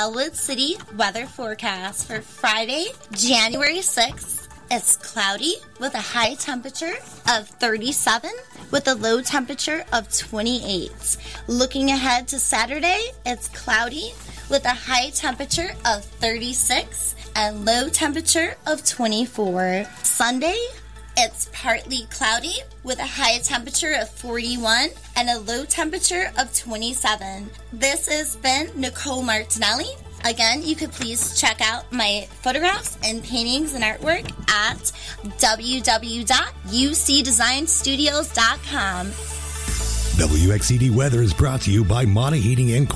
Wildwood City weather forecast for Friday, January 6th. It's cloudy with a high temperature of 37 with a low temperature of 28. Looking ahead to Saturday, it's cloudy with a high temperature of 36 and low temperature of 24. Sunday, it's partly cloudy with a high temperature of 41 and a low temperature of 27. This has been Nicole Martinelli. Again, you could please check out my photographs and paintings and artwork at www.ucdesignstudios.com. WXED Weather is brought to you by Monta Heating and